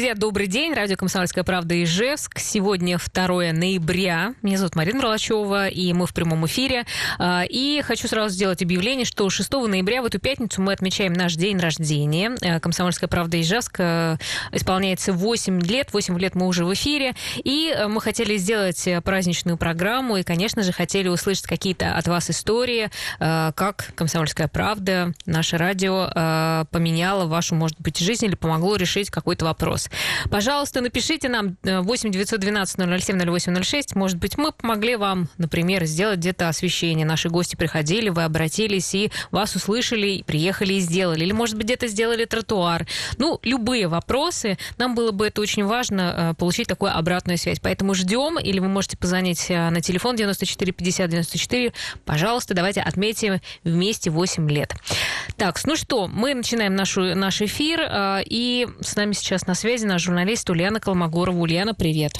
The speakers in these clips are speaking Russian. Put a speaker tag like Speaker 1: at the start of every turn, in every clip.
Speaker 1: Друзья, добрый день. Радио «Комсомольская правда» Ижевск. Сегодня 2 ноября. Меня зовут Марина Мролачева, и мы в прямом эфире. А, и хочу сразу сделать объявление, что 6 ноября в эту пятницу мы отмечаем наш день рождения. А, «Комсомольская правда» Ижевск а, исполняется 8 лет. 8 лет мы уже в эфире. И мы хотели сделать праздничную программу, и, конечно же, хотели услышать какие-то от вас истории, как «Комсомольская правда», наше радио поменяло вашу, может быть, жизнь или помогло решить какой-то вопрос. Пожалуйста, напишите нам 8 912 007 0806. Может быть, мы помогли вам, например, сделать где-то освещение. Наши гости приходили, вы обратились и вас услышали, приехали и сделали. Или, может быть, где-то сделали тротуар. Ну, любые вопросы. Нам было бы это очень важно, э, получить такую обратную связь. Поэтому ждем, или вы можете позвонить э, на телефон 94 50 94. Пожалуйста, давайте отметим вместе 8 лет. Так, ну что, мы начинаем нашу, наш эфир, э, и с нами сейчас на связи наш журналист Ульяна Колмогорова. Ульяна, привет.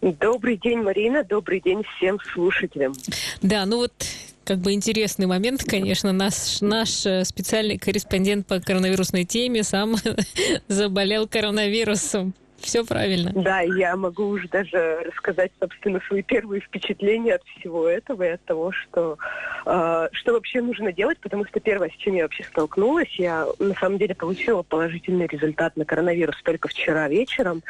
Speaker 2: Добрый день, Марина. Добрый день всем слушателям.
Speaker 1: Да, ну вот как бы интересный момент, конечно, наш, наш э, специальный корреспондент по коронавирусной теме сам заболел коронавирусом. Все правильно.
Speaker 2: Да, я могу уже даже рассказать, собственно, свои первые впечатления от всего этого и от того, что, э, что вообще нужно делать, потому что первое, с чем я вообще столкнулась, я на самом деле получила положительный результат на коронавирус только вчера вечером.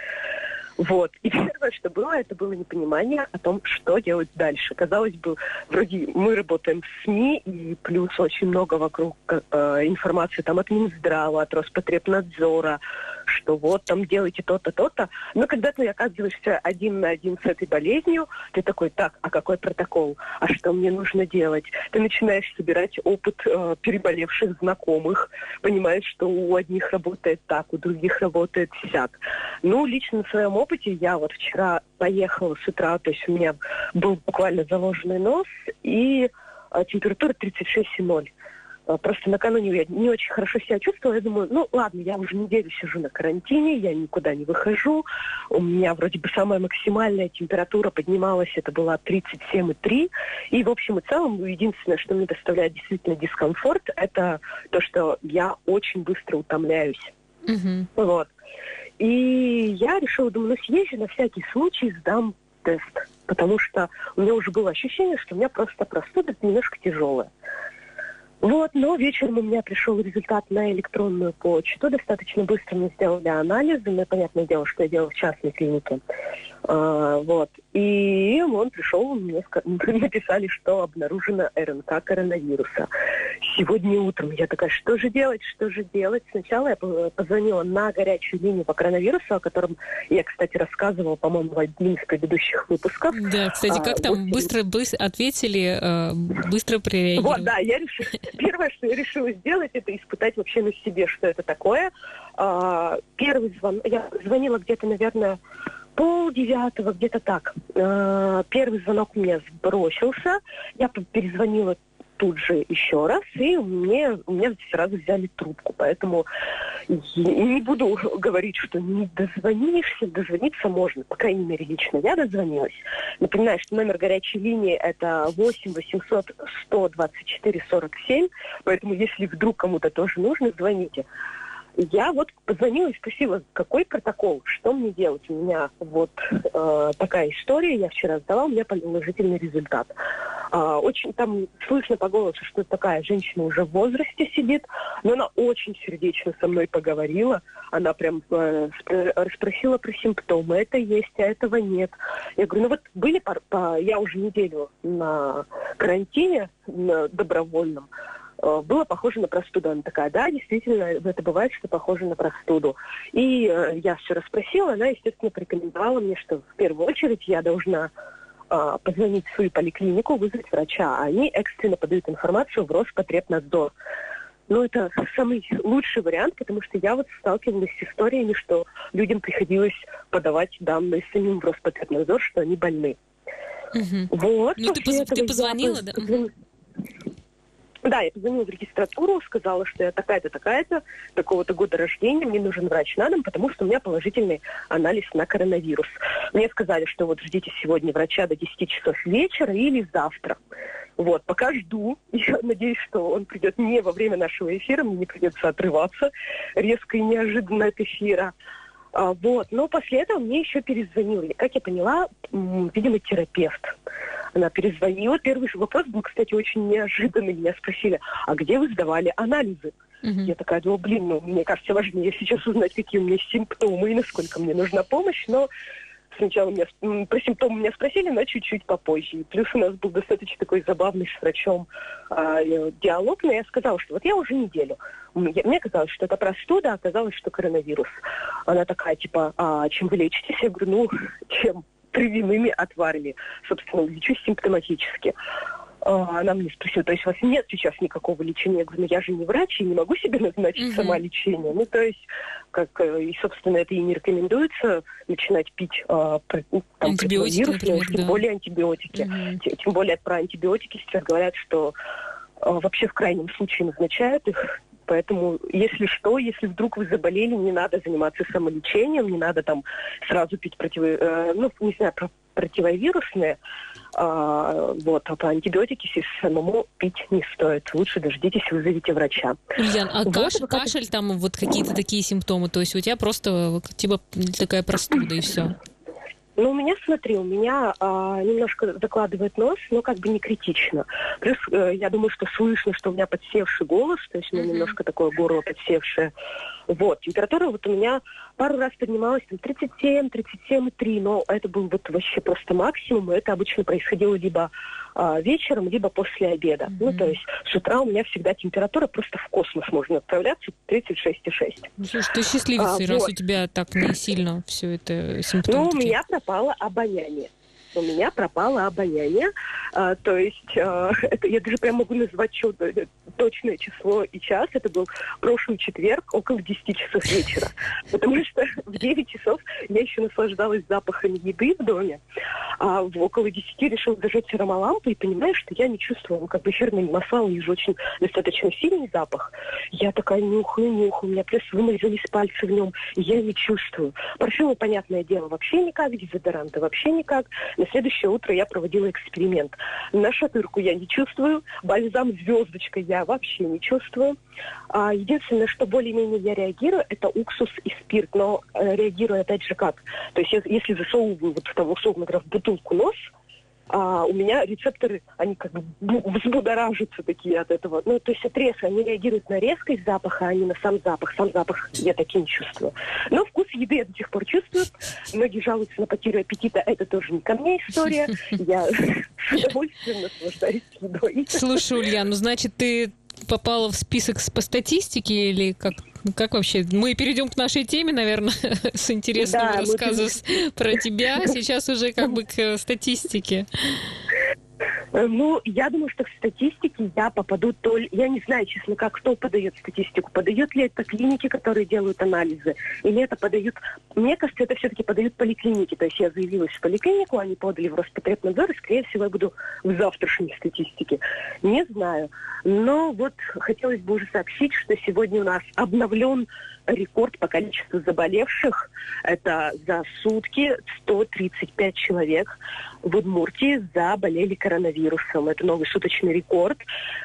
Speaker 2: Вот. И первое, что было, это было непонимание о том, что делать дальше. Казалось бы, вроде мы работаем в СМИ, и плюс очень много вокруг э, информации там от Минздрава, от Роспотребнадзора, что вот там делайте то-то, то-то. Но когда ты оказываешься один на один с этой болезнью, ты такой, так, а какой протокол? А что мне нужно делать? Ты начинаешь собирать опыт э, переболевших знакомых, понимаешь, что у одних работает так, у других работает всяк. Ну, лично на своем опыте я вот вчера поехала с утра, то есть у меня был буквально заложенный нос и э, температура 36,0. Э, просто накануне я не очень хорошо себя чувствовала. Я думаю, ну ладно, я уже неделю сижу на карантине, я никуда не выхожу. У меня вроде бы самая максимальная температура поднималась, это была 37,3. И в общем и целом, единственное, что мне доставляет действительно дискомфорт, это то, что я очень быстро утомляюсь. Mm-hmm. Вот. И я решила, думаю, ну съезжу на всякий случай, сдам тест. Потому что у меня уже было ощущение, что у меня просто простуда немножко тяжелая. Вот, но вечером у меня пришел результат на электронную почту. Достаточно быстро мне сделали анализы. Ну, понятное дело, что я делала в частной клинике. А, вот. И он пришел, мне написали, что обнаружена РНК коронавируса. Сегодня утром я такая, что же делать, что же делать? Сначала я позвонила на горячую линию по коронавирусу, о котором я, кстати, рассказывала, по-моему, в одном из предыдущих выпусков.
Speaker 1: Да, кстати, как а, там вот, быстро, быстро ответили, э, быстро прореагировали?
Speaker 2: Вот, да, я решила, первое, что я решила сделать, это испытать вообще на себе, что это такое. А, первый звон, я звонила где-то, наверное, пол девятого, где-то так. Э, первый звонок у меня сбросился. Я перезвонила тут же еще раз, и мне, меня сразу взяли трубку. Поэтому не буду говорить, что не дозвонишься, дозвониться можно. По крайней мере, лично я дозвонилась. Напоминаю, что номер горячей линии это 8 800 124 47. Поэтому, если вдруг кому-то тоже нужно, звоните. Я вот позвонила и спросила, какой протокол, что мне делать. У меня вот э, такая история, я вчера сдала, у меня положительный результат. Э, очень там слышно по голосу, что такая женщина уже в возрасте сидит, но она очень сердечно со мной поговорила. Она прям э, расспросила про симптомы, это есть, а этого нет. Я говорю, ну вот были, по, по, я уже неделю на карантине на добровольном, было похоже на простуду. Она такая, да, действительно, это бывает, что похоже на простуду. И э, я все расспросила, она, естественно, порекомендовала мне, что в первую очередь я должна э, позвонить в свою поликлинику, вызвать врача, а они экстренно подают информацию в Роспотребнадзор. Ну, это самый лучший вариант, потому что я вот сталкивалась с историями, что людям приходилось подавать данные самим в Роспотребнадзор, что они больны.
Speaker 1: Угу. Вот. Ну, ты, поз- ты позвонила, я... да?
Speaker 2: Да, я позвонила в регистратуру, сказала, что я такая-то, такая-то, такого-то года рождения, мне нужен врач на дом, потому что у меня положительный анализ на коронавирус. Мне сказали, что вот ждите сегодня врача до 10 часов вечера или завтра. Вот, пока жду. Я надеюсь, что он придет не во время нашего эфира, мне не придется отрываться резко и неожиданно от эфира. А, вот, но после этого мне еще перезвонили. Как я поняла, видимо, терапевт. Она перезвонила. Первый вопрос был, кстати, очень неожиданный. Меня спросили, а где вы сдавали анализы? Угу. Я такая думала, блин, ну, мне кажется, важнее сейчас узнать, какие у меня симптомы и насколько мне нужна помощь, но сначала меня, про симптомы меня спросили, но чуть-чуть попозже. И плюс у нас был достаточно такой забавный с врачом э, диалог, но я сказала, что вот я уже неделю. Мне, мне казалось, что это простуда, а оказалось, что коронавирус. Она такая, типа, а чем вы лечитесь? Я говорю, ну, чем? Травяными отварами. Собственно, лечусь симптоматически. А, она мне спросила, то есть у вас нет сейчас никакого лечения? Я говорю, ну я же не врач, и не могу себе назначить угу. сама лечение. Ну, то есть, как, э, и, собственно, это и не рекомендуется начинать пить а, ну, там, антибиотики, например, тем да. более антибиотики. Угу. Тем, тем более про антибиотики сейчас говорят, что а, вообще в крайнем случае назначают их Поэтому, если что, если вдруг вы заболели, не надо заниматься самолечением, не надо там сразу пить против, э, ну, не знаю, противовирусные, а, вот, а антибиотики самому пить не стоит. Лучше дождитесь, вызовите врача.
Speaker 1: Ильян, а вот, кашель, кашель, там вот какие-то такие симптомы, то есть у тебя просто типа такая простуда и все?
Speaker 2: Ну, у меня, смотри, у меня а, немножко закладывает нос, но как бы не критично. Плюс э, я думаю, что слышно, что у меня подсевший голос, то есть у меня mm-hmm. немножко такое горло подсевшее. Вот, температура вот у меня пару раз поднималась, там, 37, 37,3, но это был вот вообще просто максимум, и это обычно происходило либо а, вечером, либо после обеда. Mm-hmm. Ну, то есть с утра у меня всегда температура просто в космос можно отправляться, 36,6.
Speaker 1: Ну, слушай, ты счастливица, а, раз вот. у тебя так не сильно все это симптомы
Speaker 2: Ну, у меня пропало обоняние у меня пропало обоняние. А, то есть а, это, я даже прям могу назвать чудо, э, точное число и час. Это был прошлый четверг около 10 часов вечера. Потому что в 9 часов я еще наслаждалась запахами еды в доме. А в около 10 решил зажечь ромалампу и понимаю, что я не чувствую, ну, как бы эфирный масла, у них же очень достаточно сильный запах. Я такая нюхаю, нюхаю, у меня плюс вымазались пальцы в нем, я не чувствую. Парфюмы, понятное дело, вообще никак, дезодоранты вообще никак. На следующее утро я проводила эксперимент. На шатырку я не чувствую, бальзам звездочка я вообще не чувствую. А, единственное, что более-менее я реагирую, это уксус и спирт. Но э, реагирую опять же как? То есть если засовываю вот в того, условно говоря, в бутылку нос, а у меня рецепторы, они как бы взбудоражатся такие от этого. Ну, то есть от резко, они реагируют на резкость запаха, а не на сам запах. Сам запах я таким чувствую. Но вкус еды я до сих пор чувствую. Многие жалуются на потерю аппетита. Это тоже не ко мне история. Я с удовольствием наслаждаюсь едой.
Speaker 1: Слушай, Ульяна, ну, значит, ты попала в список по статистике или как как вообще? Мы перейдем к нашей теме, наверное, с интересным да, рассказом мы... про тебя. Сейчас уже как бы к статистике.
Speaker 2: Э, ну, я думаю, что в статистике я попаду только... Я не знаю, честно, как кто подает статистику. Подают ли это клиники, которые делают анализы? Или это подают... Мне кажется, это все-таки подают поликлиники. То есть я заявилась в поликлинику, они подали в Роспотребнадзор, и, скорее всего, я буду в завтрашней статистике. Не знаю. Но вот хотелось бы уже сообщить, что сегодня у нас обновлен рекорд по количеству заболевших. Это за сутки 135 человек в Удмуртии заболели коронавирусом. Это новый суточный рекорд.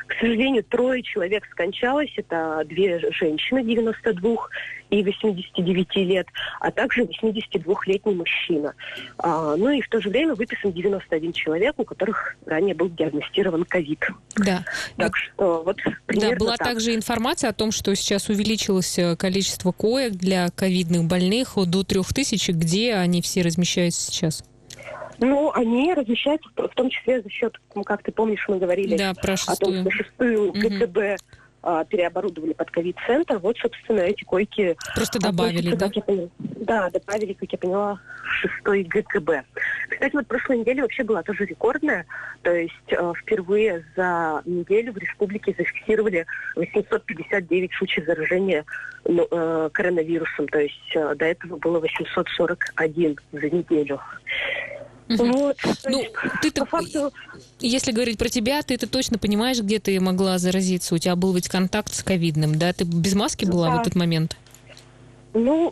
Speaker 2: К сожалению, трое человек скончалось. Это две женщины 92 и 89 лет, а также 82-летний мужчина. А, ну и в то же время выписан 91 человек, у которых ранее был диагностирован ковид.
Speaker 1: Да.
Speaker 2: Так что вот примерно
Speaker 1: Да, была
Speaker 2: так.
Speaker 1: также информация о том, что сейчас увеличилось э, количество коек для ковидных больных до 3000. Где они все размещаются сейчас?
Speaker 2: Ну, они размещаются в том числе за счет, как ты помнишь, мы говорили
Speaker 1: да, про
Speaker 2: о том, что шестую ГТБ а, переоборудовали под ковид-центр. Вот, собственно, эти койки...
Speaker 1: Просто добавили, да?
Speaker 2: Поняла, да, добавили, как я поняла, шестой ГКБ. Кстати, вот прошлой неделя вообще была тоже рекордная. То есть э, впервые за неделю в республике зафиксировали 859 случаев заражения ну, э, коронавирусом. То есть э, до этого было 841 за неделю.
Speaker 1: Вот. Ну, ты-то, факту... если говорить про тебя, ты это точно понимаешь, где ты могла заразиться. У тебя был ведь контакт с ковидным, да? Ты без маски была да. в этот момент?
Speaker 2: Ну,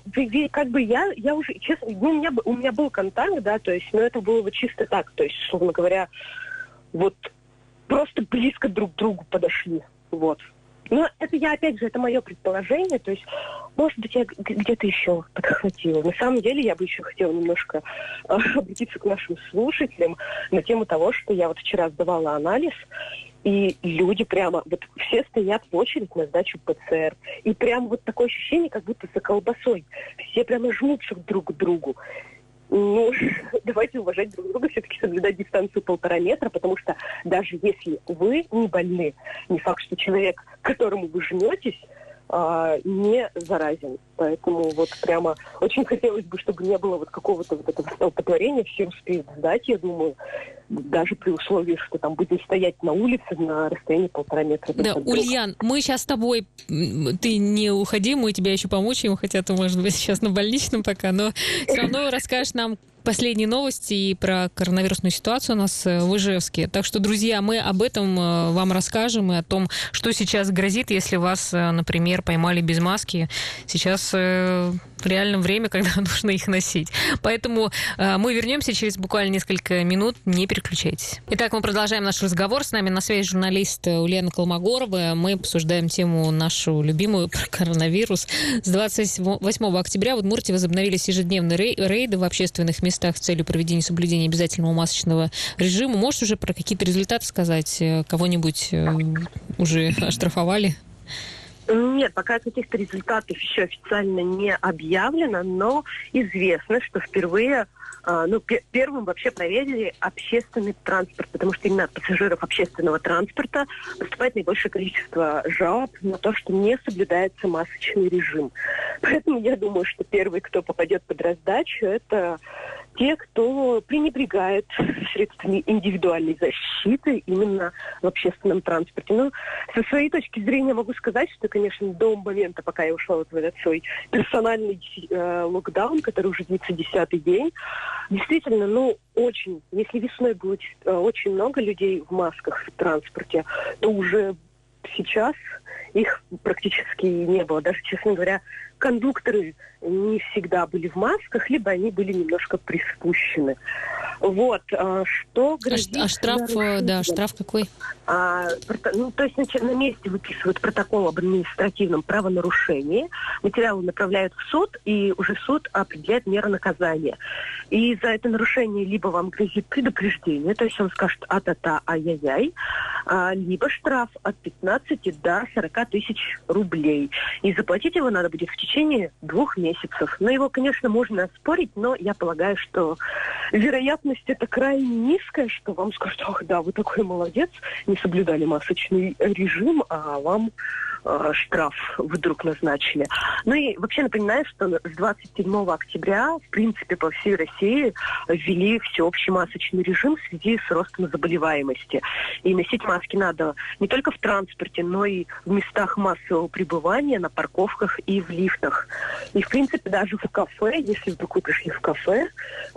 Speaker 2: как бы я, я уже, честно, ну, у меня, у меня был контакт, да, то есть, но это было вот чисто так, то есть, условно говоря, вот просто близко друг к другу подошли, вот. Но это я, опять же, это мое предположение. То есть, может быть, я где-то еще подхватила. На самом деле, я бы еще хотела немножко э, обратиться к нашим слушателям на тему того, что я вот вчера сдавала анализ, и люди прямо, вот все стоят в очередь на сдачу ПЦР. И прямо вот такое ощущение, как будто за колбасой. Все прямо жмутся друг к другу. Ну, давайте уважать друг друга, все-таки соблюдать дистанцию полтора метра, потому что даже если вы не больны, не факт, что человек, которому вы жметесь, а, не заразен. Поэтому вот прямо очень хотелось бы, чтобы не было вот какого-то вот этого столпотворения, все успеют сдать, я думаю, даже при условии, что там будем стоять на улице на расстоянии полтора метра.
Speaker 1: Да, Ульян, мы сейчас с тобой, ты не уходи, мы тебя еще помучаем, хотя ты, может быть, сейчас на больничном пока, но все равно расскажешь нам последние новости и про коронавирусную ситуацию у нас э, в Ижевске. Так что, друзья, мы об этом э, вам расскажем и о том, что сейчас грозит, если вас, э, например, поймали без маски. Сейчас реальном время, когда нужно их носить. Поэтому э, мы вернемся через буквально несколько минут. Не переключайтесь. Итак, мы продолжаем наш разговор. С нами на связи журналист Ульяна Колмогорова. Мы обсуждаем тему нашу любимую про коронавирус. С 28 октября в Удмуртии возобновились ежедневные рейды в общественных местах с целью проведения соблюдения обязательного масочного режима. Можешь уже про какие-то результаты сказать? Э, кого-нибудь э, уже оштрафовали?
Speaker 2: Нет, пока каких-то результатов еще официально не объявлено, но известно, что впервые ну, первым вообще проверили общественный транспорт, потому что именно от пассажиров общественного транспорта поступает наибольшее количество жалоб на то, что не соблюдается масочный режим. Поэтому я думаю, что первый, кто попадет под раздачу, это те, кто пренебрегает средствами индивидуальной защиты именно в общественном транспорте. Но со своей точки зрения могу сказать, что, конечно, до момента, пока я ушла вот в этот свой персональный э, локдаун, который уже длится десятый день, действительно, ну, очень, если весной будет э, очень много людей в масках в транспорте, то уже сейчас их практически не было. Даже, честно говоря, кондукторы не всегда были в масках, либо они были немножко приспущены. Вот, а, что
Speaker 1: а грозит... А, штраф, э, да, штраф какой?
Speaker 2: А, ну, то есть на, на месте выписывают протокол об административном правонарушении, материалы направляют в суд, и уже суд определяет меры наказания. И за это нарушение либо вам грозит предупреждение, то есть он скажет а-та-та, ай-яй-яй, а, либо штраф от 15 до 40 тысяч рублей. И заплатить его надо будет в течение двух месяцев. Но его, конечно, можно оспорить, но я полагаю, что вероятность это крайне низкая, что вам скажут, ах да, вы такой молодец, не соблюдали масочный режим, а вам э, штраф вдруг назначили. Ну и вообще напоминаю, что с 27 октября, в принципе, по всей России ввели всеобщий масочный режим в связи с ростом заболеваемости. И носить маски надо не только в транспорте, но и в местах массового пребывания, на парковках и в лифтах. И, в принципе, даже в кафе, если вдруг вы пришли в кафе,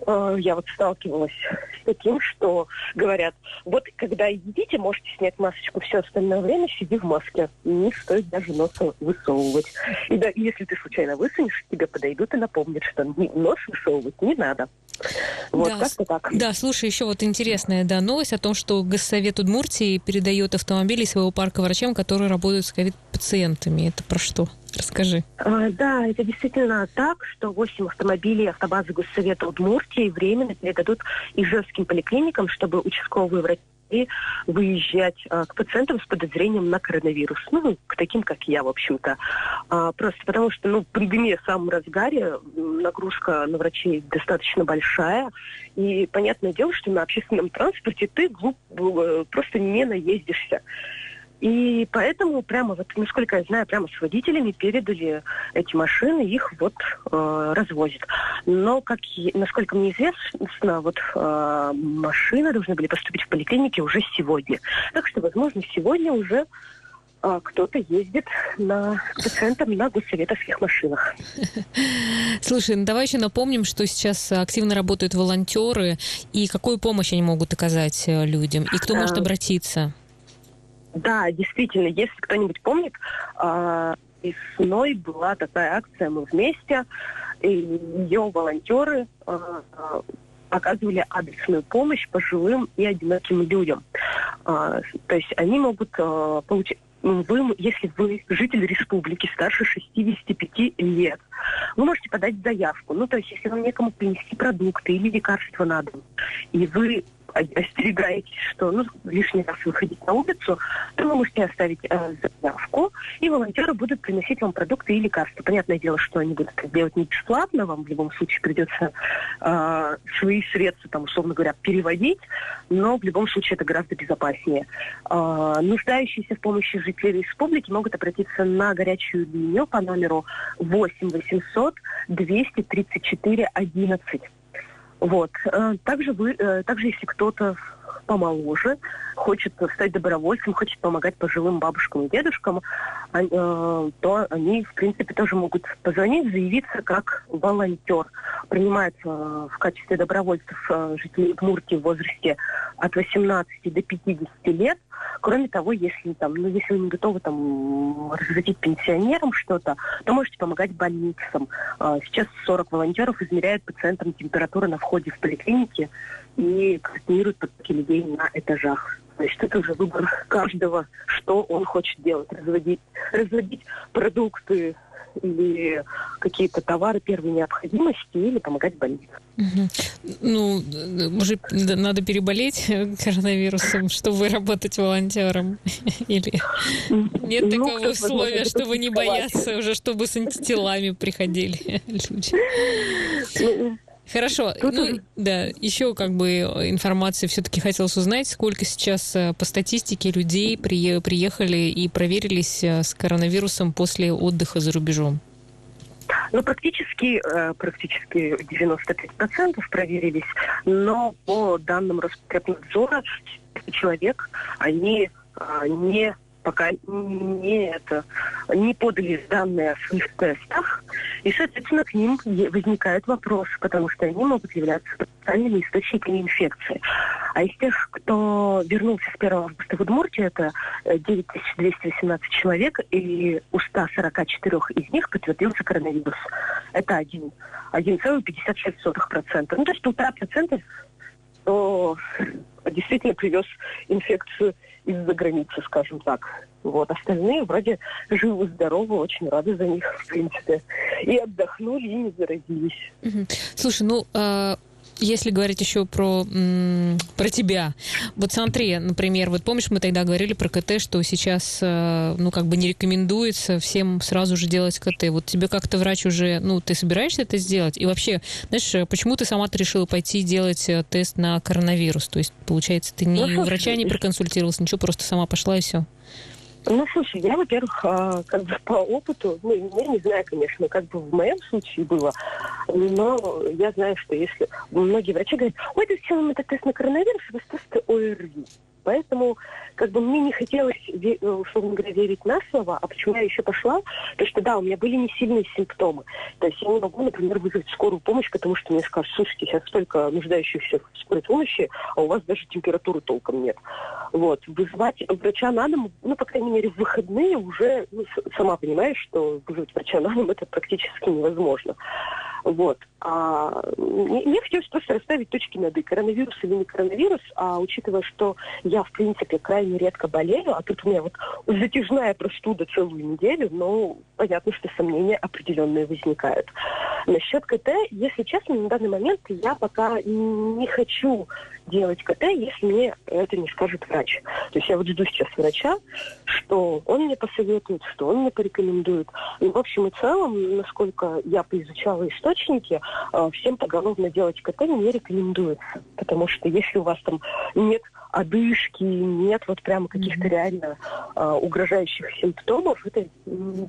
Speaker 2: э, я вот сталкивалась с таким, что говорят, вот когда едите, можете снять масочку, все остальное время сиди в маске. Не стоит даже носа высовывать. И да, если ты случайно высунешь, тебе подойдут и напомнят, что нос высовывать не надо. Вот,
Speaker 1: да, как-то так. Да, слушай, еще вот интересная да, новость о том, что Госсовет Удмуртии передает автомобили своего парка врачам, которые работают с ковид-пациентами. Это про что? Расскажи.
Speaker 2: А, да, это действительно так, что 8 автомобилей автобазы Госсовета Удмуртии временно передадут ижевским поликлиникам, чтобы участковые врачи и выезжать а, к пациентам с подозрением на коронавирус. Ну, к таким, как я, в общем-то. А, просто потому что, ну, пандемия в самом разгаре, нагрузка на врачей достаточно большая. И понятное дело, что на общественном транспорте ты глуп, э, просто не наездишься. И поэтому прямо вот, насколько я знаю, прямо с водителями передали эти машины, их вот э, развозят. Но, как, насколько мне известно, вот э, машины должны были поступить в поликлинике уже сегодня. Так что, возможно, сегодня уже э, кто-то ездит на пациентам на госсоветовских машинах.
Speaker 1: Слушай, ну давай еще напомним, что сейчас активно работают волонтеры, и какую помощь они могут оказать э, людям, и кто может обратиться?
Speaker 2: Да, действительно, если кто-нибудь помнит, весной была такая акция «Мы вместе», и ее волонтеры э, оказывали адресную помощь пожилым и одиноким людям. То есть они могут получить вы, если вы житель республики старше 65 лет, вы можете подать заявку. Ну, то есть, если вам некому принести продукты или лекарства на дом, и вы остерегаетесь, что ну, лишний раз выходить на улицу, то вы можете оставить э, заявку, и волонтеры будут приносить вам продукты и лекарства. Понятное дело, что они будут делать не бесплатно, вам в любом случае придется э, свои средства, там, условно говоря, переводить, но в любом случае это гораздо безопаснее. Э, нуждающиеся в помощи жители республики могут обратиться на горячую линию по номеру 8 800 234 11. Вот. Э, также, вы, э, также если кто-то помоложе, хочет стать добровольцем, хочет помогать пожилым бабушкам и дедушкам, а, э, то они, в принципе, тоже могут позвонить, заявиться как волонтер. Принимается в качестве добровольцев жителей Удмуртии в возрасте от 18 до 50 лет. Кроме того, если там, ну, если вы не готовы там разразить пенсионерам что-то, то можете помогать больницам. Сейчас 40 волонтеров измеряют пациентам температуру на входе в поликлинике и координируют потоки людей на этажах. Есть это уже выбор каждого, что он хочет делать. Разводить, разводить продукты или какие-то товары первой необходимости или помогать больницам.
Speaker 1: Угу. Ну, уже надо переболеть коронавирусом, чтобы работать волонтером? Или нет ну, такого условия, чтобы не бояться уже, чтобы с антителами приходили люди? Хорошо. Тут... Ну, да, еще как бы информации все-таки хотелось узнать, сколько сейчас э, по статистике людей при... приехали и проверились э, с коронавирусом после отдыха за рубежом.
Speaker 2: Ну, практически, э, практически 95% проверились, но по данным Роспотребнадзора человек, они не пока не, это, не подали данные о своих тестах, и, соответственно, к ним возникают вопросы, потому что они могут являться потенциальными источниками инфекции. А из тех, кто вернулся с 1 августа в Удмуртию, это 9218 э, человек, и у 144 из них подтвердился коронавирус. Это 1,56%. Ну, то есть полтора процента кто действительно привез инфекцию из-за границы, скажем так. Вот. Остальные вроде живы-здоровы, очень рады за них, в принципе. И отдохнули, и не заразились.
Speaker 1: Слушай, ну, а, если говорить еще про, про тебя, вот смотри, например, вот помнишь, мы тогда говорили про КТ, что сейчас, э, ну, как бы не рекомендуется всем сразу же делать КТ. Вот тебе как-то врач уже, ну, ты собираешься это сделать? И вообще, знаешь, почему ты сама-то решила пойти делать э, тест на коронавирус? То есть, получается, ты ни ну, врача не проконсультировалась, ничего, просто сама пошла и все?
Speaker 2: Ну, слушай, я, во-первых, а, как бы по опыту, ну, я не знаю, конечно, как бы в моем случае было, но я знаю, что если многие врачи говорят, ой, ты сделаем этот тест на коронавирус, вы просто ОРВИ. Поэтому как бы мне не хотелось, условно говоря, верить на слово, а почему я еще пошла, то что да, у меня были не сильные симптомы. То есть я не могу, например, вызвать скорую помощь, потому что мне скажут, слушайте, сейчас столько нуждающихся в скорой помощи, а у вас даже температуры толком нет. Вот. Вызвать врача на дом, ну, по крайней мере, в выходные уже, ну, сама понимаешь, что вызвать врача на дом это практически невозможно. Вот. А, мне хотелось просто расставить точки над «и». Коронавирус или не коронавирус, а учитывая, что я, в принципе, крайне редко болею, а тут у меня вот затяжная простуда целую неделю, но понятно, что сомнения определенные возникают. Насчет КТ, если честно, на данный момент я пока не хочу делать КТ, если мне это не скажет врач. То есть я вот жду сейчас врача, что он мне посоветует, что он мне порекомендует. И в общем и целом, насколько я поизучала источники, э, всем поголовно делать КТ не рекомендуется. Потому что если у вас там нет одышки, нет вот прямо каких-то mm-hmm. реально э, угрожающих симптомов, это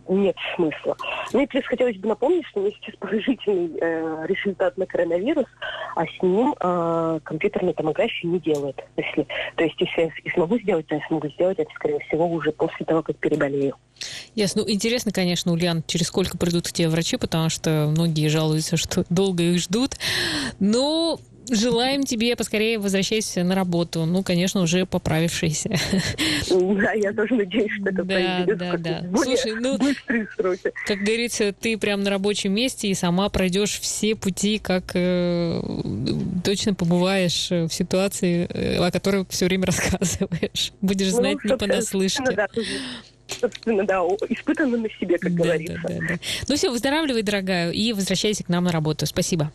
Speaker 2: нет смысла. Ну и плюс хотелось бы напомнить, что у меня сейчас положительный э, результат на коронавирус, а с ним э, компьютерная томографию не делают. Если, то есть если я и смогу сделать, то я смогу сделать это, скорее всего, уже после того, как переболею.
Speaker 1: Ясно. Ну, интересно, конечно, Ульян, через сколько придут к тебе врачи, потому что многие жалуются, что долго их ждут. Но Желаем тебе поскорее возвращайся на работу. Ну, конечно, уже поправившийся.
Speaker 2: Да, я тоже надеюсь, что это
Speaker 1: да, да, да. Слушай, ну, как говорится, ты прям на рабочем месте и сама пройдешь все пути, как э, точно побываешь в ситуации, э, о которой все время рассказываешь. Будешь ну, знать не понаслышке. Да,
Speaker 2: собственно, да, испытано на себе, как да, говорится. Да, да, да.
Speaker 1: Ну все, выздоравливай, дорогая, и возвращайся к нам на работу. Спасибо.